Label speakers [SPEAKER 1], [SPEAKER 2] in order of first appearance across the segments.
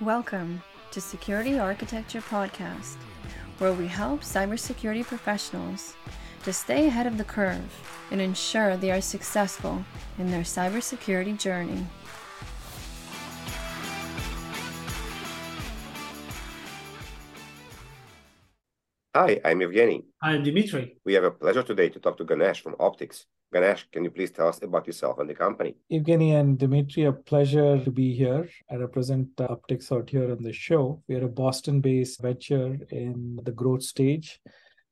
[SPEAKER 1] Welcome to Security Architecture Podcast, where we help cybersecurity professionals to stay ahead of the curve and ensure they are successful in their cybersecurity journey.
[SPEAKER 2] Hi, I'm Evgeny.
[SPEAKER 3] I'm Dimitri.
[SPEAKER 2] We have a pleasure today to talk to Ganesh from Uptycs. Ganesh, can you please tell us about yourself and the company?
[SPEAKER 4] Evgeny and Dimitri, a pleasure to be here. I represent Uptycs out here on the show. We are a Boston based venture in the growth stage.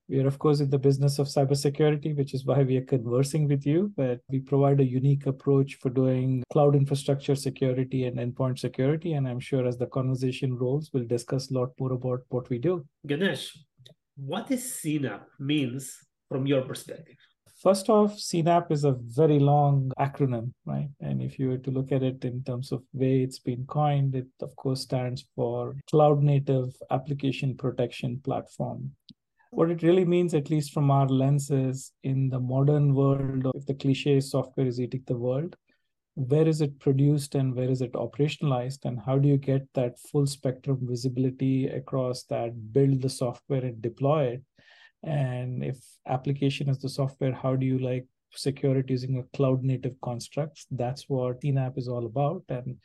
[SPEAKER 4] We are, of course, in the business of cybersecurity, which is why we are conversing with you. But we provide a unique approach for doing cloud infrastructure security and endpoint security. And I'm sure as the conversation rolls, we'll discuss a lot more about what we do.
[SPEAKER 3] Ganesh, what is CNAPP means from your perspective?
[SPEAKER 4] First off, CNAPP is a very long acronym, right? And if you were to look at it in terms of way it's been coined, it of course stands for Cloud Native Application Protection Platform. What it really means, at least from our lens, is in the modern world, if the cliche software is eating the world, where is it produced and where is it operationalized and how do you get that full spectrum visibility across that build the software and deploy it and if application is the software how do you like secure it using a cloud native constructs that's what cnapp is all about and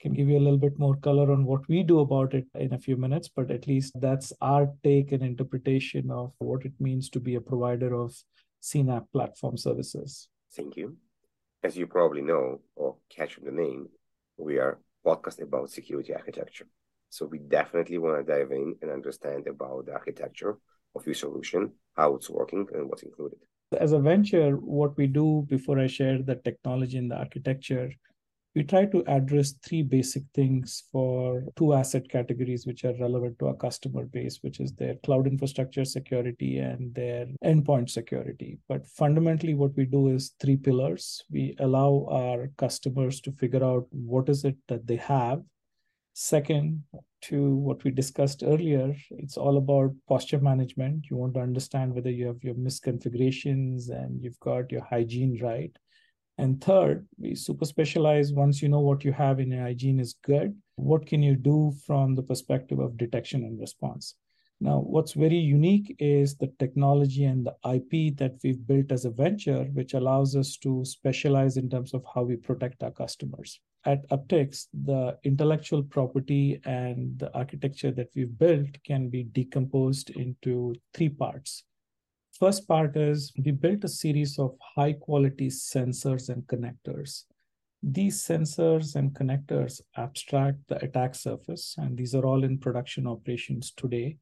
[SPEAKER 4] can give you a little bit more color on what we do about it in a few minutes but at least that's our take and interpretation of what it means to be a provider of cnap platform services.
[SPEAKER 2] Thank you. As you probably know or catch from the name we are podcast about security architecture. So we definitely want to dive in and understand about the architecture of your solution, how it's working, and what's included.
[SPEAKER 4] As a venture, what we do before I share the technology and the architecture, we try to address three basic things for two asset categories which are relevant to our customer base, which is their cloud infrastructure security and their endpoint security. But fundamentally, what we do is three pillars. We allow our customers to figure out what is it that they have Second, to what we discussed earlier, it's all about posture management. You want to understand whether you have your misconfigurations and you've got your hygiene right. And third, we super specialize once you know what you have in your hygiene is good. What can you do from the perspective of detection and response? Now, what's very unique is the technology and the IP that we've built as a venture, which allows us to specialize in terms of how we protect our customers. At Uptycs, the intellectual property and the architecture that we've built can be decomposed into three parts. First part is we built a series of high quality sensors and connectors. These sensors and connectors abstract the attack surface, and these are all in production operations today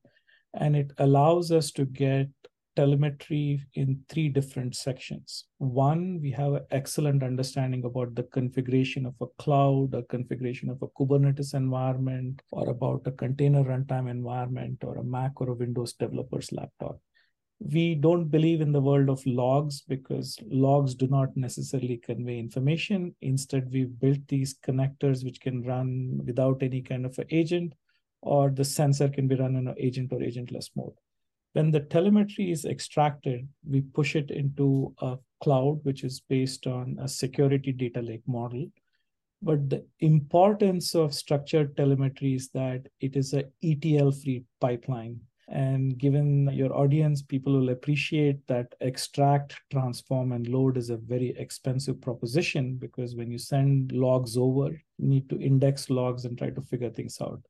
[SPEAKER 4] and it allows us to get telemetry in three different sections. One, we have an excellent understanding about the configuration of a cloud, a configuration of a Kubernetes environment, or about a container runtime environment, or a Mac or a Windows developer's laptop. We don't believe in the world of logs because logs do not necessarily convey information. Instead, we've built these connectors which can run without any kind of an agent or the sensor can be run in an agent or agentless mode. When the telemetry is extracted, we push it into a cloud, which is based on a security data lake model. But the importance of structured telemetry is that it is a ETL free pipeline. And given your audience, people will appreciate that extract, transform, and load is a very expensive proposition because when you send logs over, you need to index logs and try to figure things out.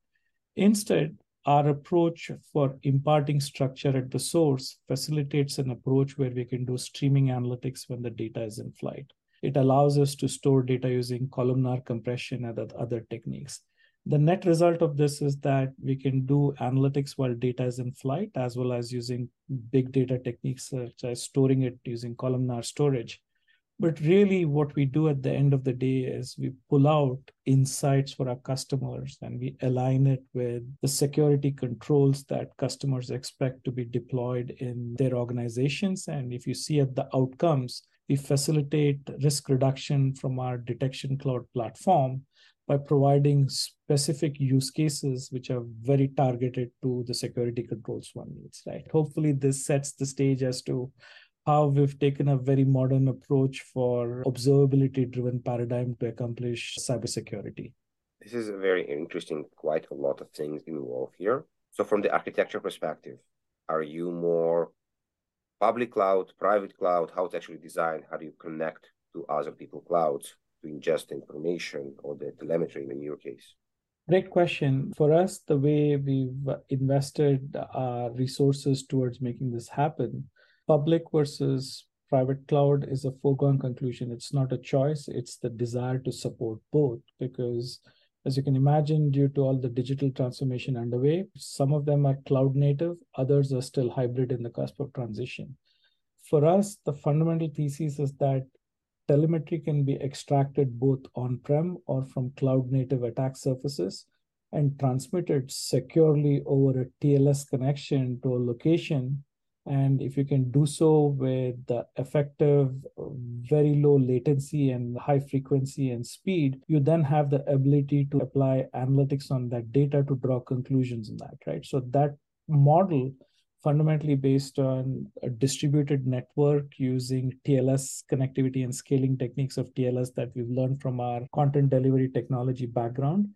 [SPEAKER 4] Instead, our approach for imparting structure at the source facilitates an approach where we can do streaming analytics when the data is in flight. It allows us to store data using columnar compression and other techniques. The net result of this is that we can do analytics while data is in flight, as well as using big data techniques such as storing it using columnar storage but really, what we do at the end of the day is we pull out insights for our customers and we align it with the security controls that customers expect to be deployed in their organizations. And if you see at the outcomes, we facilitate risk reduction from our detection cloud platform by providing specific use cases which are very targeted to the security controls one needs right hopefully this sets the stage as to how we've taken a very modern approach for observability driven paradigm to accomplish cybersecurity.
[SPEAKER 2] This is very interesting, quite a lot of things involved here. So, from the architecture perspective, are you more public cloud, private cloud, how it's actually designed, how do you connect to other people clouds to ingest information or the telemetry in your case?
[SPEAKER 4] Great question. For us, the way we've invested our resources towards making this happen, public versus private cloud is a foregone conclusion. It's not a choice, it's the desire to support both because as you can imagine, due to all the digital transformation underway, some of them are cloud native, others are still hybrid in the cusp of transition. For us, the fundamental thesis is that telemetry can be extracted both on prem or from cloud native attack surfaces and transmitted securely over a TLS connection to a location and if you can do so with the effective, very low latency and high frequency and speed, you then have the ability to apply analytics on that data to draw conclusions in that, right? So that model fundamentally based on a distributed network using TLS connectivity and scaling techniques of TLS that we've learned from our content delivery technology background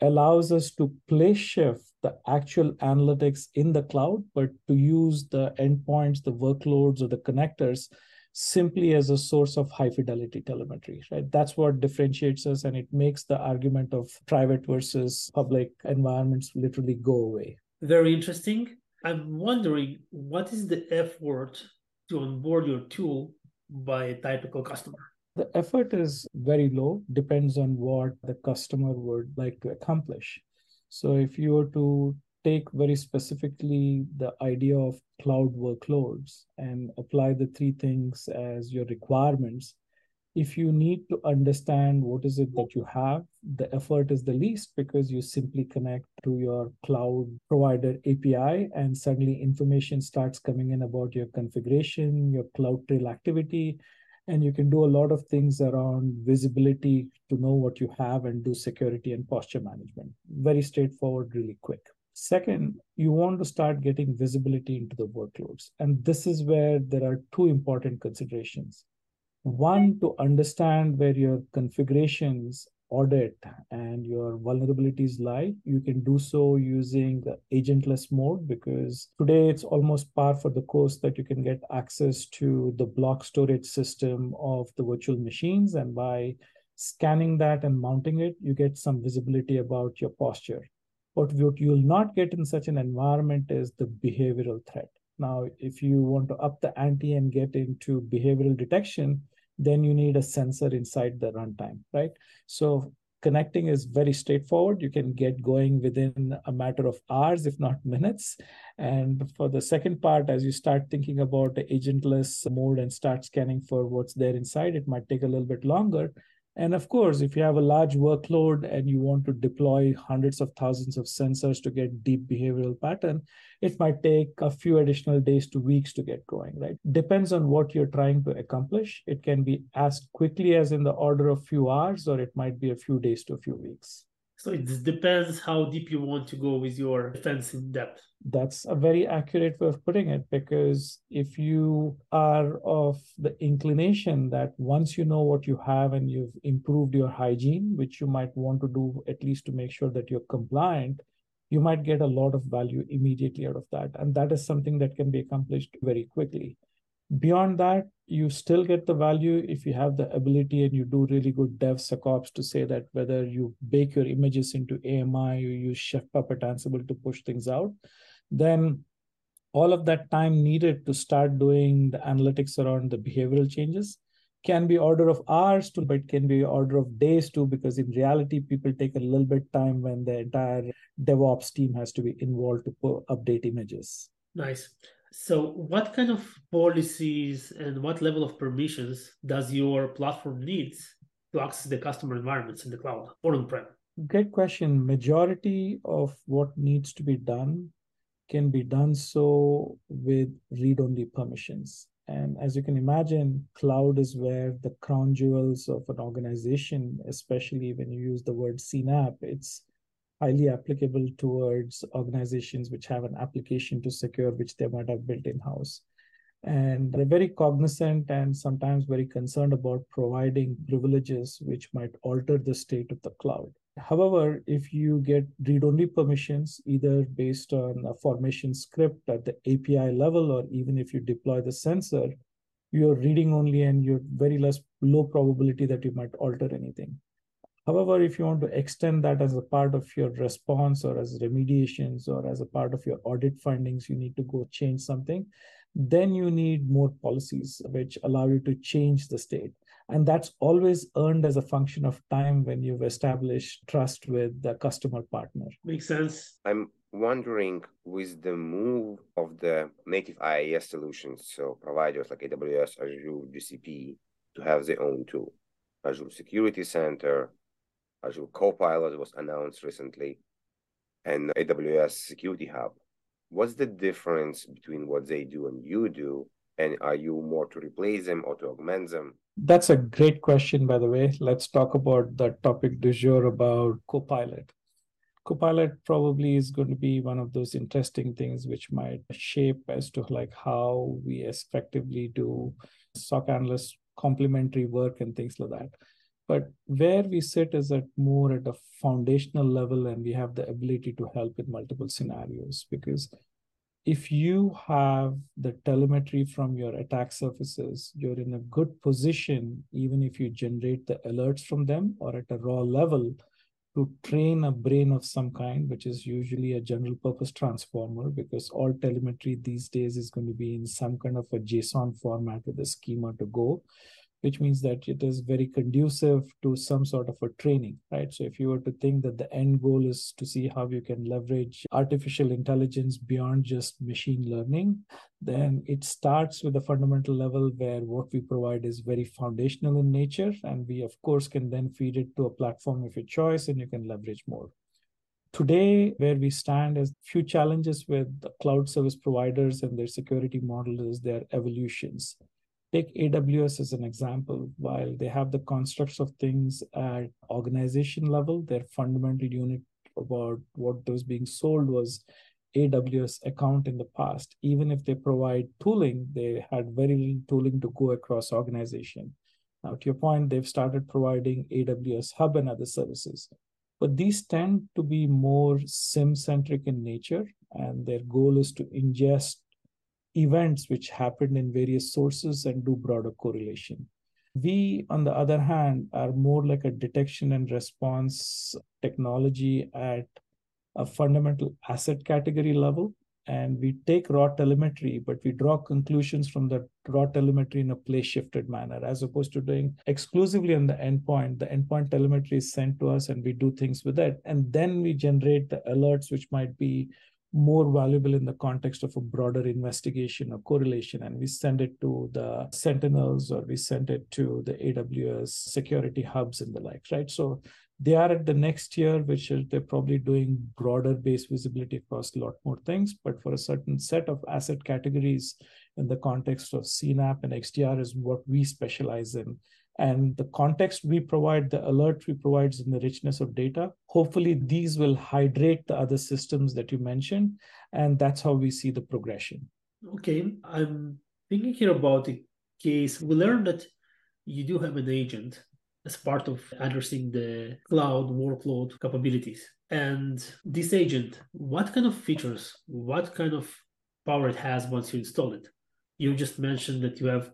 [SPEAKER 4] allows us to play shift the actual analytics in the cloud, but to use the endpoints, the workloads, or the connectors simply as a source of high fidelity telemetry, right? That's what differentiates us and it makes the argument of private versus public environments literally go away.
[SPEAKER 3] Very interesting. I'm wondering what is the effort to onboard your tool by a typical customer?
[SPEAKER 4] The effort is very low, depends on what the customer would like to accomplish. So if you were to take very specifically the idea of cloud workloads and apply the three things as your requirements, if you need to understand what is it that you have, the effort is the least because you simply connect to your cloud provider API and suddenly information starts coming in about your configuration, your CloudTrail activity, and you can do a lot of things around visibility to know what you have and do security and posture management. Very straightforward, really quick. Second, you want to start getting visibility into the workloads. And this is where there are two important considerations. One, to understand where your configurations audit and your vulnerabilities lie, you can do so using the agentless mode because today it's almost par for the course that you can get access to the block storage system of the virtual machines. And by scanning that and mounting it, you get some visibility about your posture. But what you'll not get in such an environment is the behavioral threat. Now, if you want to up the ante and get into behavioral detection, then you need a sensor inside the runtime, right? So connecting is very straightforward. You can get going within a matter of hours, if not minutes. And for the second part, as you start thinking about the agentless mode and start scanning for what's there inside, it might take a little bit longer. And of course, if you have a large workload and you want to deploy hundreds of thousands of sensors to get deep behavioral pattern, it might take a few additional days to weeks to get going, right? Depends on what you're trying to accomplish. It can be as quickly as in the order of few hours, or it might be a few days to a few weeks.
[SPEAKER 3] So it depends how deep you want to go with your defense in depth.
[SPEAKER 4] That's a very accurate way of putting it because if you are of the inclination that once you know what you have and you've improved your hygiene, which you might want to do at least to make sure that you're compliant, you might get a lot of value immediately out of that. And that is something that can be accomplished very quickly. Beyond that, you still get the value if you have the ability and you do really good DevSecOps to say that whether you bake your images into AMI, you use Chef Puppet Ansible to push things out, then all of that time needed to start doing the analytics around the behavioral changes can be order of hours to but can be order of days too because in reality people take a little bit time when the entire devops team has to be involved to update images.
[SPEAKER 3] Nice so, what kind of policies and what level of permissions does your platform needs to access the customer environments in the cloud or on-prem?
[SPEAKER 4] Great question. Majority of what needs to be done can be done so with read-only permissions. And as you can imagine, cloud is where the crown jewels of an organization, especially when you use the word CNAPP, it's highly applicable towards organizations which have an application to secure which they might have built in house and they're very cognizant and sometimes very concerned about providing privileges which might alter the state of the cloud However, if you get read only permissions, either based on a formation script at the API level, or even if you deploy the sensor, you're reading only and you're very less low probability that you might alter anything. However, if you want to extend that as a part of your response or as remediations or as a part of your audit findings, you need to go change something, then you need more policies which allow you to change the state. And that's always earned as a function of time when you've established trust with the customer partner.
[SPEAKER 3] Makes sense.
[SPEAKER 2] I'm wondering with the move of the native IaaS solutions, so providers like AWS, Azure, GCP, to have their own tool. Azure Security Center, Azure Copilot was announced recently, and AWS Security Hub. What's the difference between what they do and you do? And are you more to replace them or to augment them?
[SPEAKER 4] That's a great question, by the way. Let's talk about the topic du jour about Copilot. Copilot probably is going to be one of those interesting things which might shape as to like how we effectively do SOC analyst complementary work and things like that. But where we sit is at more at a foundational level, and we have the ability to help in multiple scenarios. Because if you have the telemetry from your attack surfaces, you're in a good position, even if you generate the alerts from them or at a raw level, to train a brain of some kind, which is usually a general purpose transformer, because all telemetry these days is going to be in some kind of a JSON format with a schema to go which means that it is very conducive to some sort of a training, right? So if you were to think that the end goal is to see how you can leverage artificial intelligence beyond just machine learning, then it starts with a fundamental level where what we provide is very foundational in nature. And we, of course, can then feed it to a platform of your choice and you can leverage more. Today, where we stand is few challenges with the cloud service providers and their security model is their evolutions Take AWS as an example. While they have the constructs of things at organization level, their fundamental unit about what was being sold was AWS account in the past. Even if they provide tooling, they had very little tooling to go across organization. Now, to your point, they've started providing AWS Hub and other services. But these tend to be more SIEM centric in nature, and their goal is to ingest events which happened in various sources and do broader correlation. We, on the other hand, are more like a detection and response technology at a fundamental asset category level. And we take raw telemetry, but we draw conclusions from the raw telemetry in a place shifted manner, as opposed to doing exclusively on the endpoint. The endpoint telemetry is sent to us and we do things with it. And then we generate the alerts, which might be more valuable in the context of a broader investigation or correlation and we send it to the sentinels or we send it to the aws security hubs and the like, right? So they are at the next tier which is they're probably doing broader base visibility across a lot more things. But for a certain set of asset categories in the context of cnap and xdr is what we specialize in and the context we provide, the alert we provide in the richness of data. Hopefully, these will hydrate the other systems that you mentioned, and that's how we see the progression.
[SPEAKER 3] Okay, I'm thinking here about the case. We learned that you do have an agent as part of addressing the cloud workload capabilities. And this agent, what kind of features, what kind of power it has once you install it? You just mentioned that you have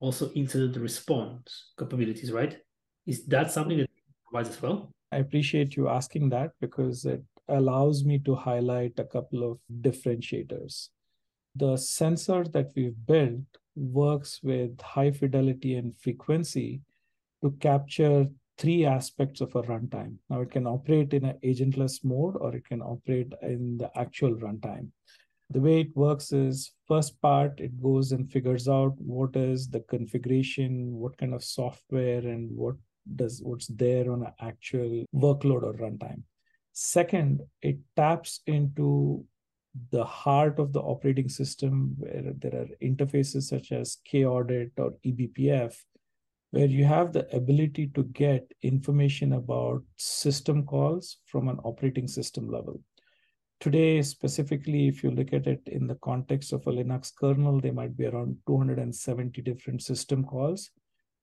[SPEAKER 3] also incident response capabilities, right? Is that something that provides as well?
[SPEAKER 4] I appreciate you asking that because it allows me to highlight a couple of differentiators. The sensor that we've built works with high fidelity and frequency to capture three aspects of a runtime. Now, it can operate in an agentless mode or it can operate in the actual runtime the way it works is first part it goes and figures out what is the configuration what kind of software and what does what's there on an actual workload or runtime. Second it taps into the heart of the operating system where there are interfaces such as k-audit or ebpf where you have the ability to get information about system calls from an operating system level Today, specifically, if you look at it in the context of a Linux kernel, there might be around 270 different system calls.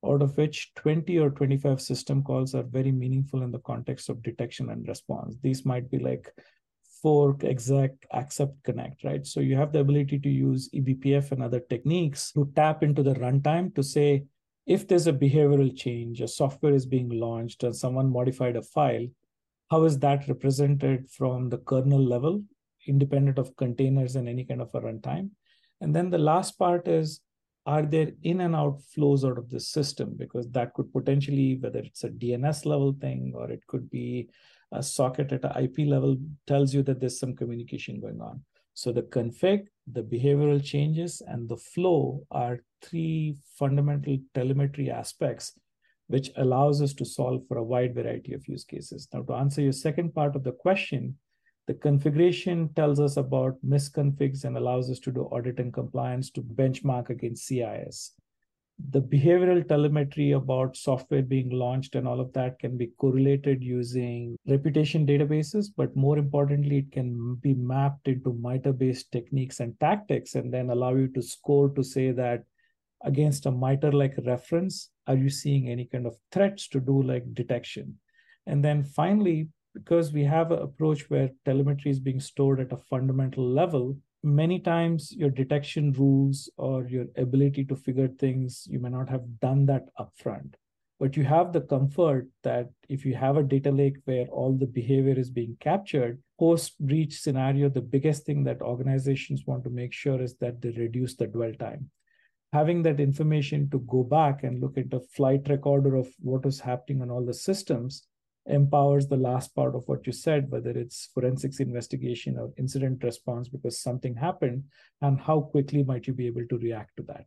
[SPEAKER 4] out of which 20 or 25 system calls are very meaningful in the context of detection and response. These might be like fork, exec, accept, connect, right? So you have the ability to use eBPF and other techniques to tap into the runtime to say, if there's a behavioral change, a software is being launched, and someone modified a file, how is that represented from the kernel level, independent of containers and any kind of a runtime? And then the last part is are there in and out flows out of the system? Because that could potentially, whether it's a DNS level thing or it could be a socket at an IP level, tells you that there's some communication going on. So the config, the behavioral changes, and the flow are three fundamental telemetry aspects which allows us to solve for a wide variety of use cases. Now, to answer your second part of the question, the configuration tells us about misconfigs and allows us to do audit and compliance to benchmark against CIS. The behavioral telemetry about software being launched and all of that can be correlated using reputation databases, but more importantly, it can be mapped into MITRE based techniques and tactics and then allow you to score to say that against a MITRE like reference, are you seeing any kind of threats to do like detection? And then finally, because we have an approach where telemetry is being stored at a fundamental level, many times your detection rules or your ability to figure things, you may not have done that upfront. But you have the comfort that if you have a data lake where all the behavior is being captured, post breach scenario, the biggest thing that organizations want to make sure is that they reduce the dwell time. Having that information to go back and look at the flight recorder of what is happening on all the systems empowers the last part of what you said, whether it's forensics investigation or incident response because something happened, and how quickly might you be able to react to that?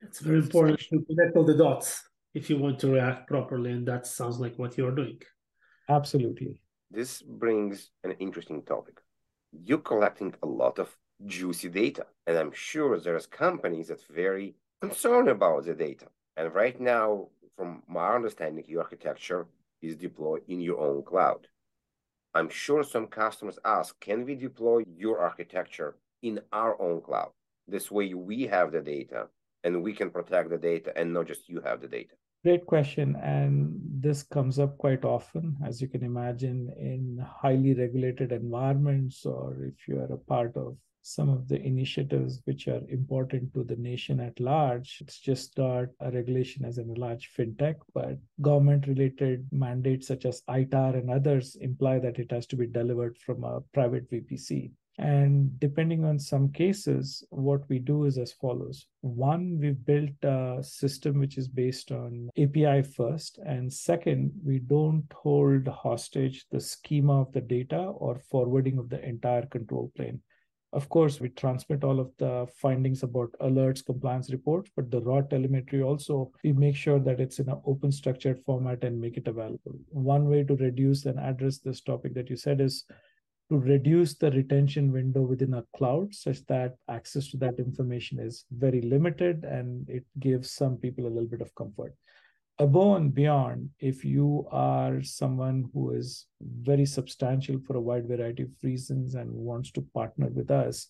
[SPEAKER 3] It's very important to connect all the dots if you want to react properly, and that sounds like what you're doing.
[SPEAKER 4] Absolutely.
[SPEAKER 2] This brings an interesting topic. You're collecting a lot of juicy data, and I'm sure there's companies that very concerned about the data. And right now, from my understanding, your architecture is deployed in your own cloud. I'm sure some customers ask, can we deploy your architecture in our own cloud? This way we have the data and we can protect the data and not just you have the data.
[SPEAKER 4] Great question. And this comes up quite often, as you can imagine, in highly regulated environments, or if you are a part of some of the initiatives which are important to the nation at large. It's just not a regulation as in a large fintech, but government related mandates such as ITAR and others imply that it has to be delivered from a private VPC. And depending on some cases, what we do is as follows. One, we've built a system which is based on API first. And second, we don't hold hostage the schema of the data or forwarding of the entire control plane. Of course, we transmit all of the findings about alerts, compliance reports, but the raw telemetry also, we make sure that it's in an open structured format and make it available. One way to reduce and address this topic that you said is to reduce the retention window within a cloud such that access to that information is very limited and it gives some people a little bit of comfort above and beyond, if you are someone who is very substantial for a wide variety of reasons and wants to partner with us,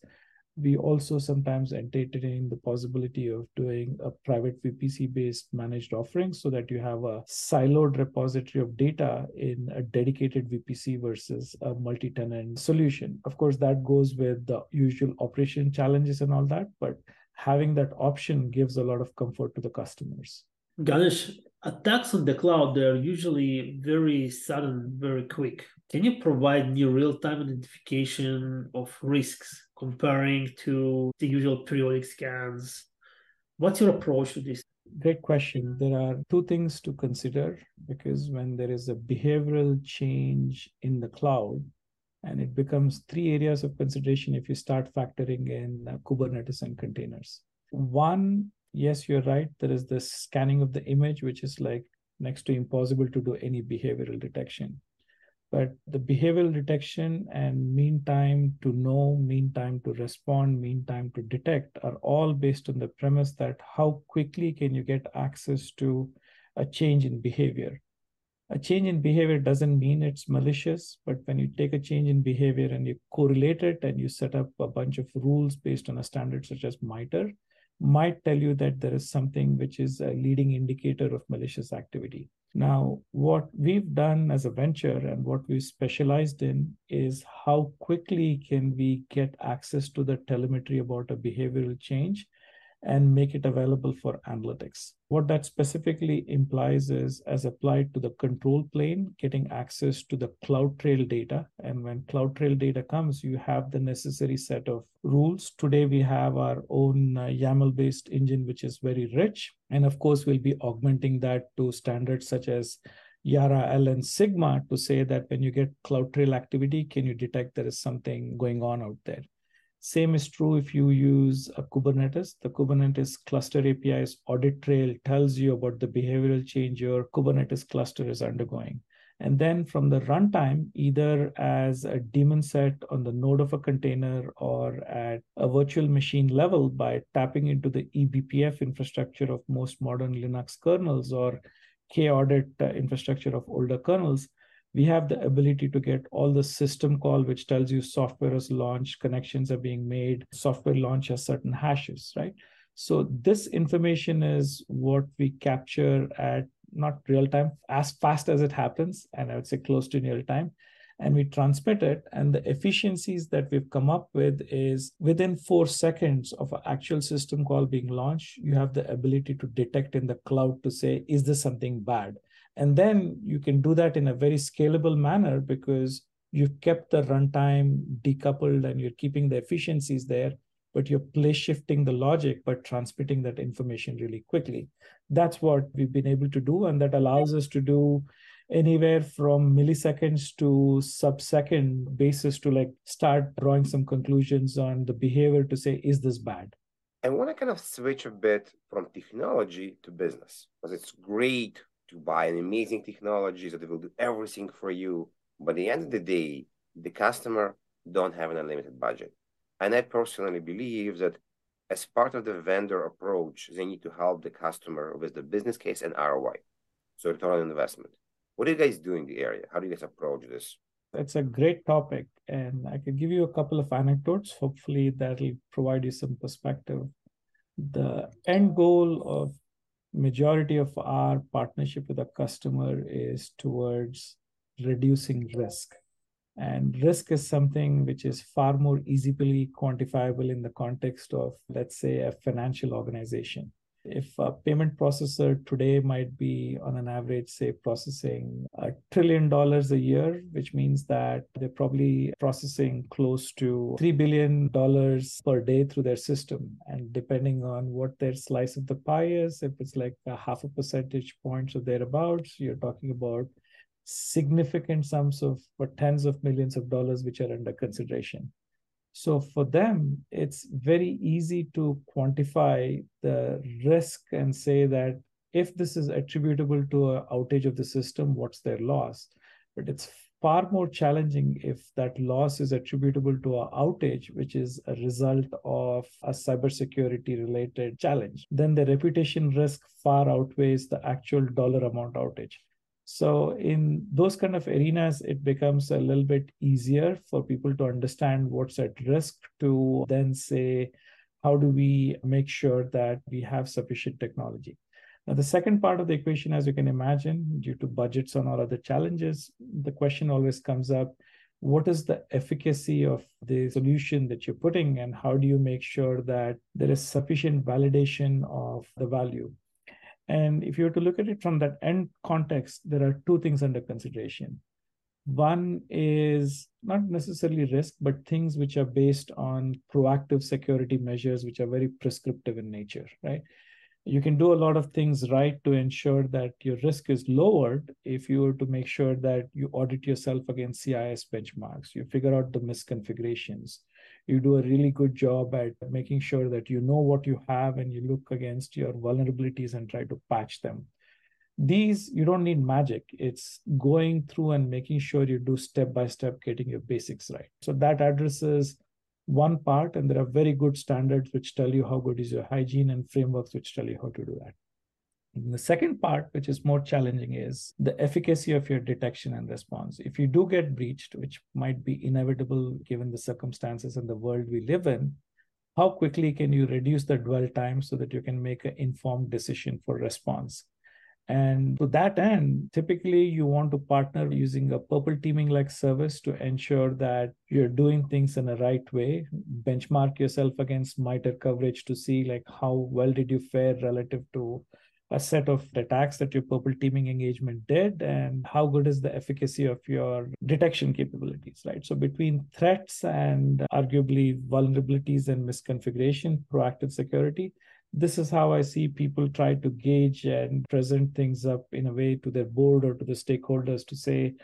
[SPEAKER 4] we also sometimes entertain the possibility of doing a private VPC based managed offering so that you have a siloed repository of data in a dedicated VPC versus a multi tenant solution. Of course, that goes with the usual operation challenges and all that, but having that option gives a lot of comfort to the customers.
[SPEAKER 3] Ganesh, attacks on the cloud, they're usually very sudden, very quick. Can you provide new real-time identification of risks comparing to the usual periodic scans? What's your approach to this?
[SPEAKER 4] Great question. There are two things to consider because when there is a behavioral change in the cloud, and it becomes three areas of consideration if you start factoring in Kubernetes and containers. One yes, you're right. There is this scanning of the image, which is like next to impossible to do any behavioral detection. But the behavioral detection and mean time to know, mean time to respond, mean time to detect are all based on the premise that how quickly can you get access to a change in behavior. A change in behavior doesn't mean it's malicious, but when you take a change in behavior and you correlate it and you set up a bunch of rules based on a standard such as MITRE, might tell you that there is something which is a leading indicator of malicious activity. Now, what we've done as a venture and what we've specialized in is how quickly can we get access to the telemetry about a behavioral change and make it available for analytics. What that specifically implies is, as applied to the control plane, getting access to the CloudTrail data. And when CloudTrail data comes, you have the necessary set of rules. Today, we have our own uh, YAML based engine, which is very rich. And of course, we'll be augmenting that to standards such as YARA-L, and Sigma to say that when you get CloudTrail activity, can you detect there is something going on out there? Same is true if you use a Kubernetes. The Kubernetes cluster API's audit trail tells you about the behavioral change your Kubernetes cluster is undergoing. And then from the runtime, either as a daemon set on the node of a container or at a virtual machine level by tapping into the eBPF infrastructure of most modern Linux kernels or K-audit uh, infrastructure of older kernels, we have the ability to get all the system call which tells you software is launched connections are being made software launch has certain hashes right? So this information is what we capture at not real time as fast as it happens and i would say close to real time and we transmit it. And the efficiencies that we've come up with is within four seconds of an actual system call being launched you have the ability to detect in the cloud to say is this something bad and then you can do that in a very scalable manner because you've kept the runtime decoupled and you're keeping the efficiencies there, but you're place shifting the logic but transmitting that information really quickly. That's what we've been able to do. And that allows us to do anywhere from milliseconds to sub-second basis to like start drawing some conclusions on the behavior to say, is this bad?
[SPEAKER 2] I want to kind of switch a bit from technology to business because it's great to buy an amazing technology that will do everything for you. But at the end of the day, the customer don't have an unlimited budget. And I personally believe that as part of the vendor approach, they need to help the customer with the business case and ROI. So return on investment. What do you guys do in the area? How do you guys approach this?
[SPEAKER 4] It's a great topic. And I can give you a couple of anecdotes. Hopefully that'll provide you some perspective. The end goal of majority of our partnership with a customer is towards reducing risk. And risk is something which is far more easily quantifiable in the context of let's say a financial organization if a payment processor today might be on an average, say, processing a trillion dollars a year, which means that they're probably processing close to $3 billion per day through their system. And depending on what their slice of the pie is, if it's like a half a percentage points or thereabouts, you're talking about significant sums of tens of millions of dollars which are under consideration. So for them, it's very easy to quantify the risk and say that if this is attributable to an outage of the system, what's their loss? But it's far more challenging if that loss is attributable to an outage, which is a result of a cybersecurity related challenge. Then the reputation risk far outweighs the actual dollar amount outage. So in those kind of arenas, it becomes a little bit easier for people to understand what's at risk to then say, how do we make sure that we have sufficient technology? Now, the second part of the equation, as you can imagine, due to budgets and all other challenges, the question always comes up what is the efficacy of the solution that you're putting, and how do you make sure that there is sufficient validation of the value? And if you were to look at it from that end context, there are two things under consideration. One is not necessarily risk, but things which are based on proactive security measures, which are very prescriptive in nature, right? You can do a lot of things right to ensure that your risk is lowered if you were to make sure that you audit yourself against CIS benchmarks, you figure out the misconfigurations, you do a really good job at making sure that you know what you have and you look against your vulnerabilities and try to patch them. These you don't need magic. It's going through and making sure you do step by step getting your basics right. So that addresses one part and there are very good standards which tell you how good is your hygiene and frameworks which tell you how to do that the second part, which is more challenging, is the efficacy of your detection and response. If you do get breached, which might be inevitable given the circumstances and the world we live in, how quickly can you reduce the dwell time so that you can make an informed decision for response and to that end, typically you want to partner using a purple teaming like service to ensure that you're doing things in a right way. Benchmark yourself against MITRE coverage to see like how well did you fare relative to a set of attacks that your purple teaming engagement did and how good is the efficacy of your detection capabilities right? So between threats and arguably vulnerabilities and misconfiguration proactive security this is how I see people try to gauge and present things up in a way to their board or to the stakeholders to say,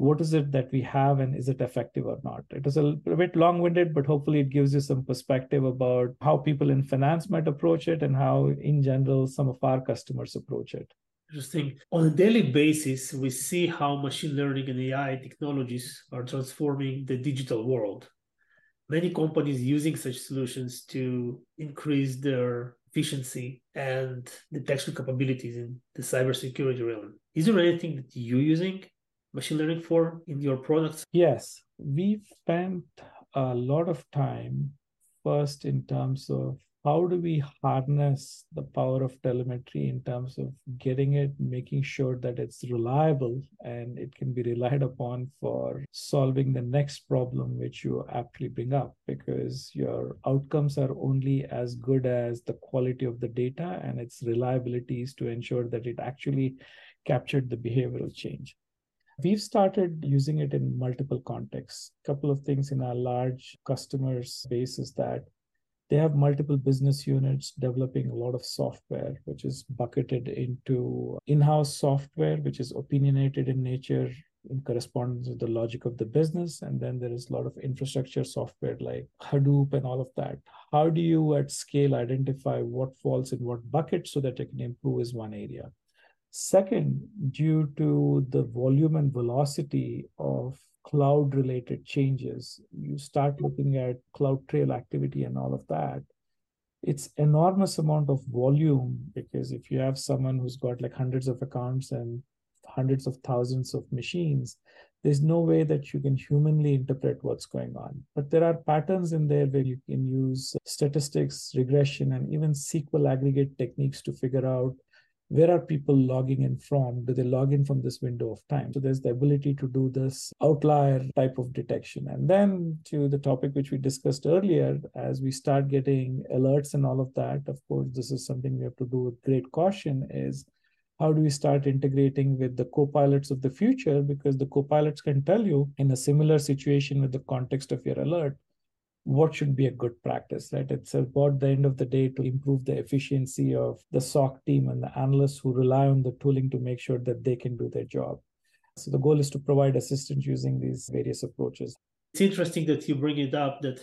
[SPEAKER 4] what is it that we have and is it effective or not? It is a, bit long winded, but hopefully it gives you some perspective about how people in finance might approach it and how, in general, some of our customers approach it.
[SPEAKER 3] Interesting. On a daily basis, we see how machine learning and AI technologies are transforming the digital world. Many companies using such solutions to increase their efficiency and detection capabilities in the cybersecurity realm. Is there anything that you're using machine learning for in your products?
[SPEAKER 4] Yes, we've spent a lot of time first in terms of how do we harness the power of telemetry in terms of getting it, making sure that it's reliable and it can be relied upon for solving the next problem which you aptly bring up, because your outcomes are only as good as the quality of the data and its reliability is to ensure that it actually captured the behavioral change. We've started using it in multiple contexts. A couple of things in our large customers base is that they have multiple business units developing a lot of software which is bucketed into in-house software which is opinionated in nature in correspondence with the logic of the business. And then there is a lot of infrastructure software like hadoop and all of that. How do you at scale identify what falls in what bucket so that you can improve is one area second due to the volume and velocity of cloud related changes, you start looking at CloudTrail activity and all of that, it's enormous amount of volume because if you have someone who's got like hundreds of accounts and hundreds of thousands of machines, there's no way that you can humanly interpret what's going on. But there are patterns in there where you can use statistics, regression, and even SQL aggregate techniques to figure out where are people logging in from? Do they log in from this window of time? So there's the ability to do this outlier type of detection. And then to the topic which we discussed earlier, as we start getting alerts and all of that, of course, this is something we have to do with great caution is how do we start integrating with the co-pilots of the future? Because the co-pilots can tell you in a similar situation with the context of your alert, what should be a good practice, right? It's about the end of the day to improve the efficiency of the SOC team and the analysts who rely on the tooling to make sure that they can do their job. So the goal is to provide assistance using these various approaches.
[SPEAKER 3] It's interesting that you bring it up that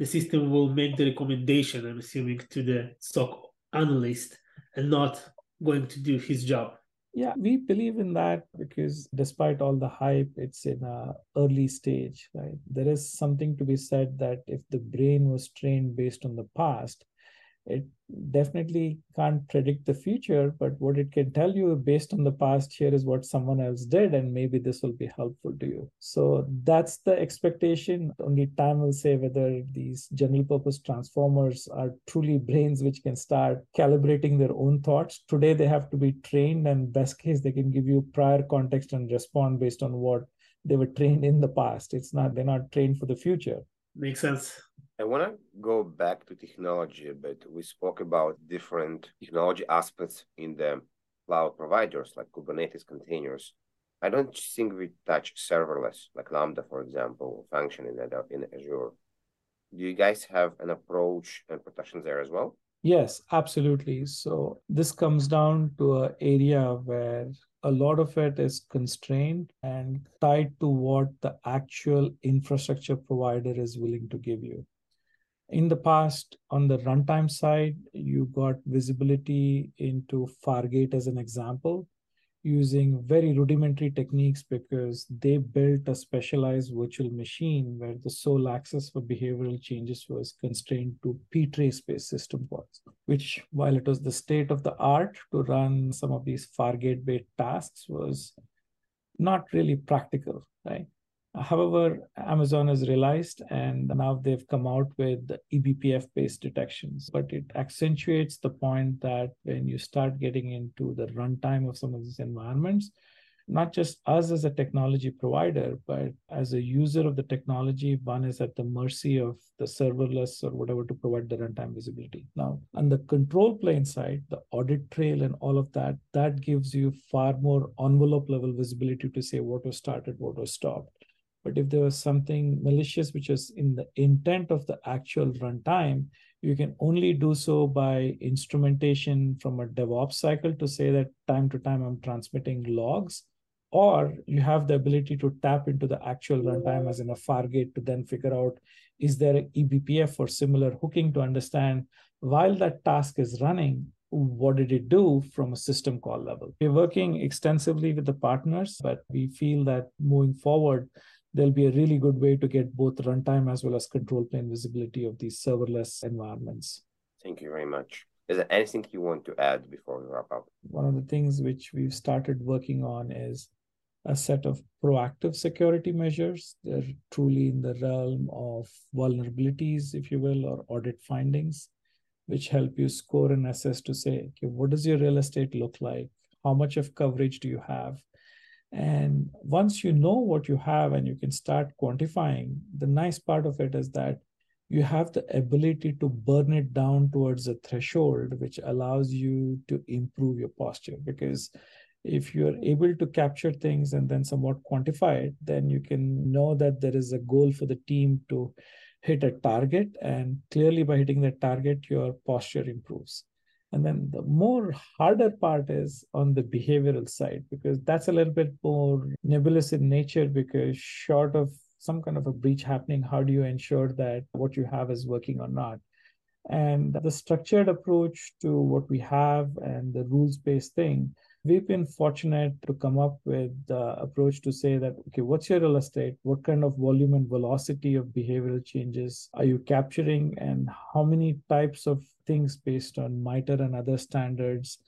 [SPEAKER 3] the system will make the recommendation, I'm assuming, to the SOC analyst and not going to do his job.
[SPEAKER 4] Yeah, we believe in that because despite all the hype, it's in a early stage, right? There is something to be said that if the brain was trained based on the past, it definitely can't predict the future but what it can tell you based on the past here is what someone else did and maybe this will be helpful to you. So that's the expectation. Only time will say whether these general purpose transformers are truly brains which can start calibrating their own thoughts. Today they have to be trained and best case they can give you prior context and respond based on what they were trained in the past. It's not they're not trained for the future.
[SPEAKER 3] Makes sense
[SPEAKER 2] I want to go back to technology, but we spoke about different technology aspects in the cloud providers like Kubernetes containers. I don't think we touch serverless like Lambda, for example, function in, in Azure. Do you guys have an approach and protections there as well?
[SPEAKER 4] Yes, absolutely. So this comes down to an area where a lot of it is constrained and tied to what the actual infrastructure provider is willing to give you. In the past, on the runtime side, you got visibility into Fargate as an example, using very rudimentary techniques because they built a specialized virtual machine where the sole access for behavioral changes was constrained to ptrace-based system calls, which, while it was the state of the art to run some of these Fargate-based tasks, was not really practical, right? However, Amazon has realized and now they've come out with eBPF based detections. But it accentuates the point that when you start getting into the runtime of some of these environments, not just us as a technology provider, but as a user of the technology, one is at the mercy of the serverless or whatever to provide the runtime visibility. Now, on the control plane side, the audit trail and all of that, that gives you far more envelope level visibility to say what was started, what was stopped. But if there was something malicious which is in the intent of the actual runtime, you can only do so by instrumentation from a DevOps cycle to say that time to time I'm transmitting logs, or you have the ability to tap into the actual runtime as in a Fargate to then figure out is there an eBPF or similar hooking to understand while that task is running, what did it do from a system call level? We're working extensively with the partners, but we feel that moving forward, there'll be a really good way to get both runtime as well as control plane visibility of these serverless environments.
[SPEAKER 2] Thank you very much. Is there anything you want to add before we wrap up?
[SPEAKER 4] One of the things which we've started working on is a set of proactive security measures. They're truly in the realm of vulnerabilities, if you will, or audit findings, which help you score and assess to say, okay, what does your real estate look like? How much of coverage do you have? And once you know what you have and you can start quantifying, the nice part of it is that you have the ability to burn it down towards a threshold, which allows you to improve your posture. Because if you're able to capture things and then somewhat quantify it, then you can know that there is a goal for the team to hit a target. And clearly, by hitting that target, your posture improves. And then the more harder part is on the behavioral side, because that's a little bit more nebulous in nature, because short of some kind of a breach happening, how do you ensure that what you have is working or not? And the structured approach to what we have and the rules based thing, we've been fortunate to come up with the approach to say that, okay, what's your real estate? What kind of volume and velocity of behavioral changes are you capturing? And how many types of things based on MITRE and other standards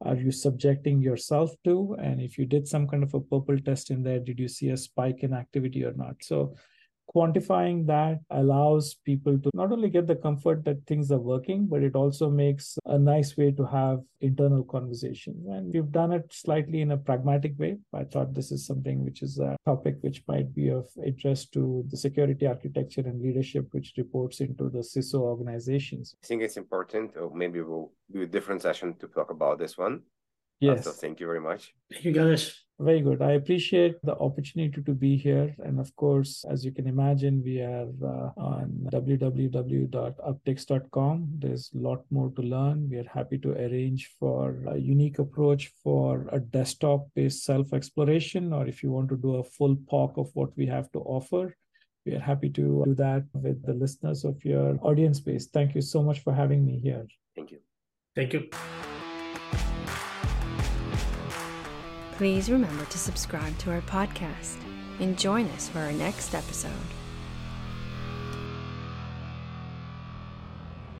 [SPEAKER 4] are you subjecting yourself to? And if you did some kind of a purple test in there, did you see a spike in activity or not? So quantifying that allows people to not only get the comfort that things are working, but it also makes a nice way to have internal conversations. And we've done it slightly in a pragmatic way. I thought this is something which is a topic which might be of interest to the security architecture and leadership, which reports into the CISO organizations.
[SPEAKER 2] I think it's important, or maybe we'll do a different session to talk about this one.
[SPEAKER 4] Yes.
[SPEAKER 2] So thank you very much.
[SPEAKER 3] Thank you, Ganesh.
[SPEAKER 4] Very good. I appreciate the opportunity to be here. And of course, as you can imagine, we are uh, on www.uptycs.com. There's a lot more to learn. We are happy to arrange for a unique approach for a desktop based self exploration, or if you want to do a full POC of what we have to offer. We are happy to do that with the listeners of your audience base. Thank you so much for having me here.
[SPEAKER 2] Thank you.
[SPEAKER 3] Thank you.
[SPEAKER 1] Please remember to subscribe to our podcast and join us for our next episode.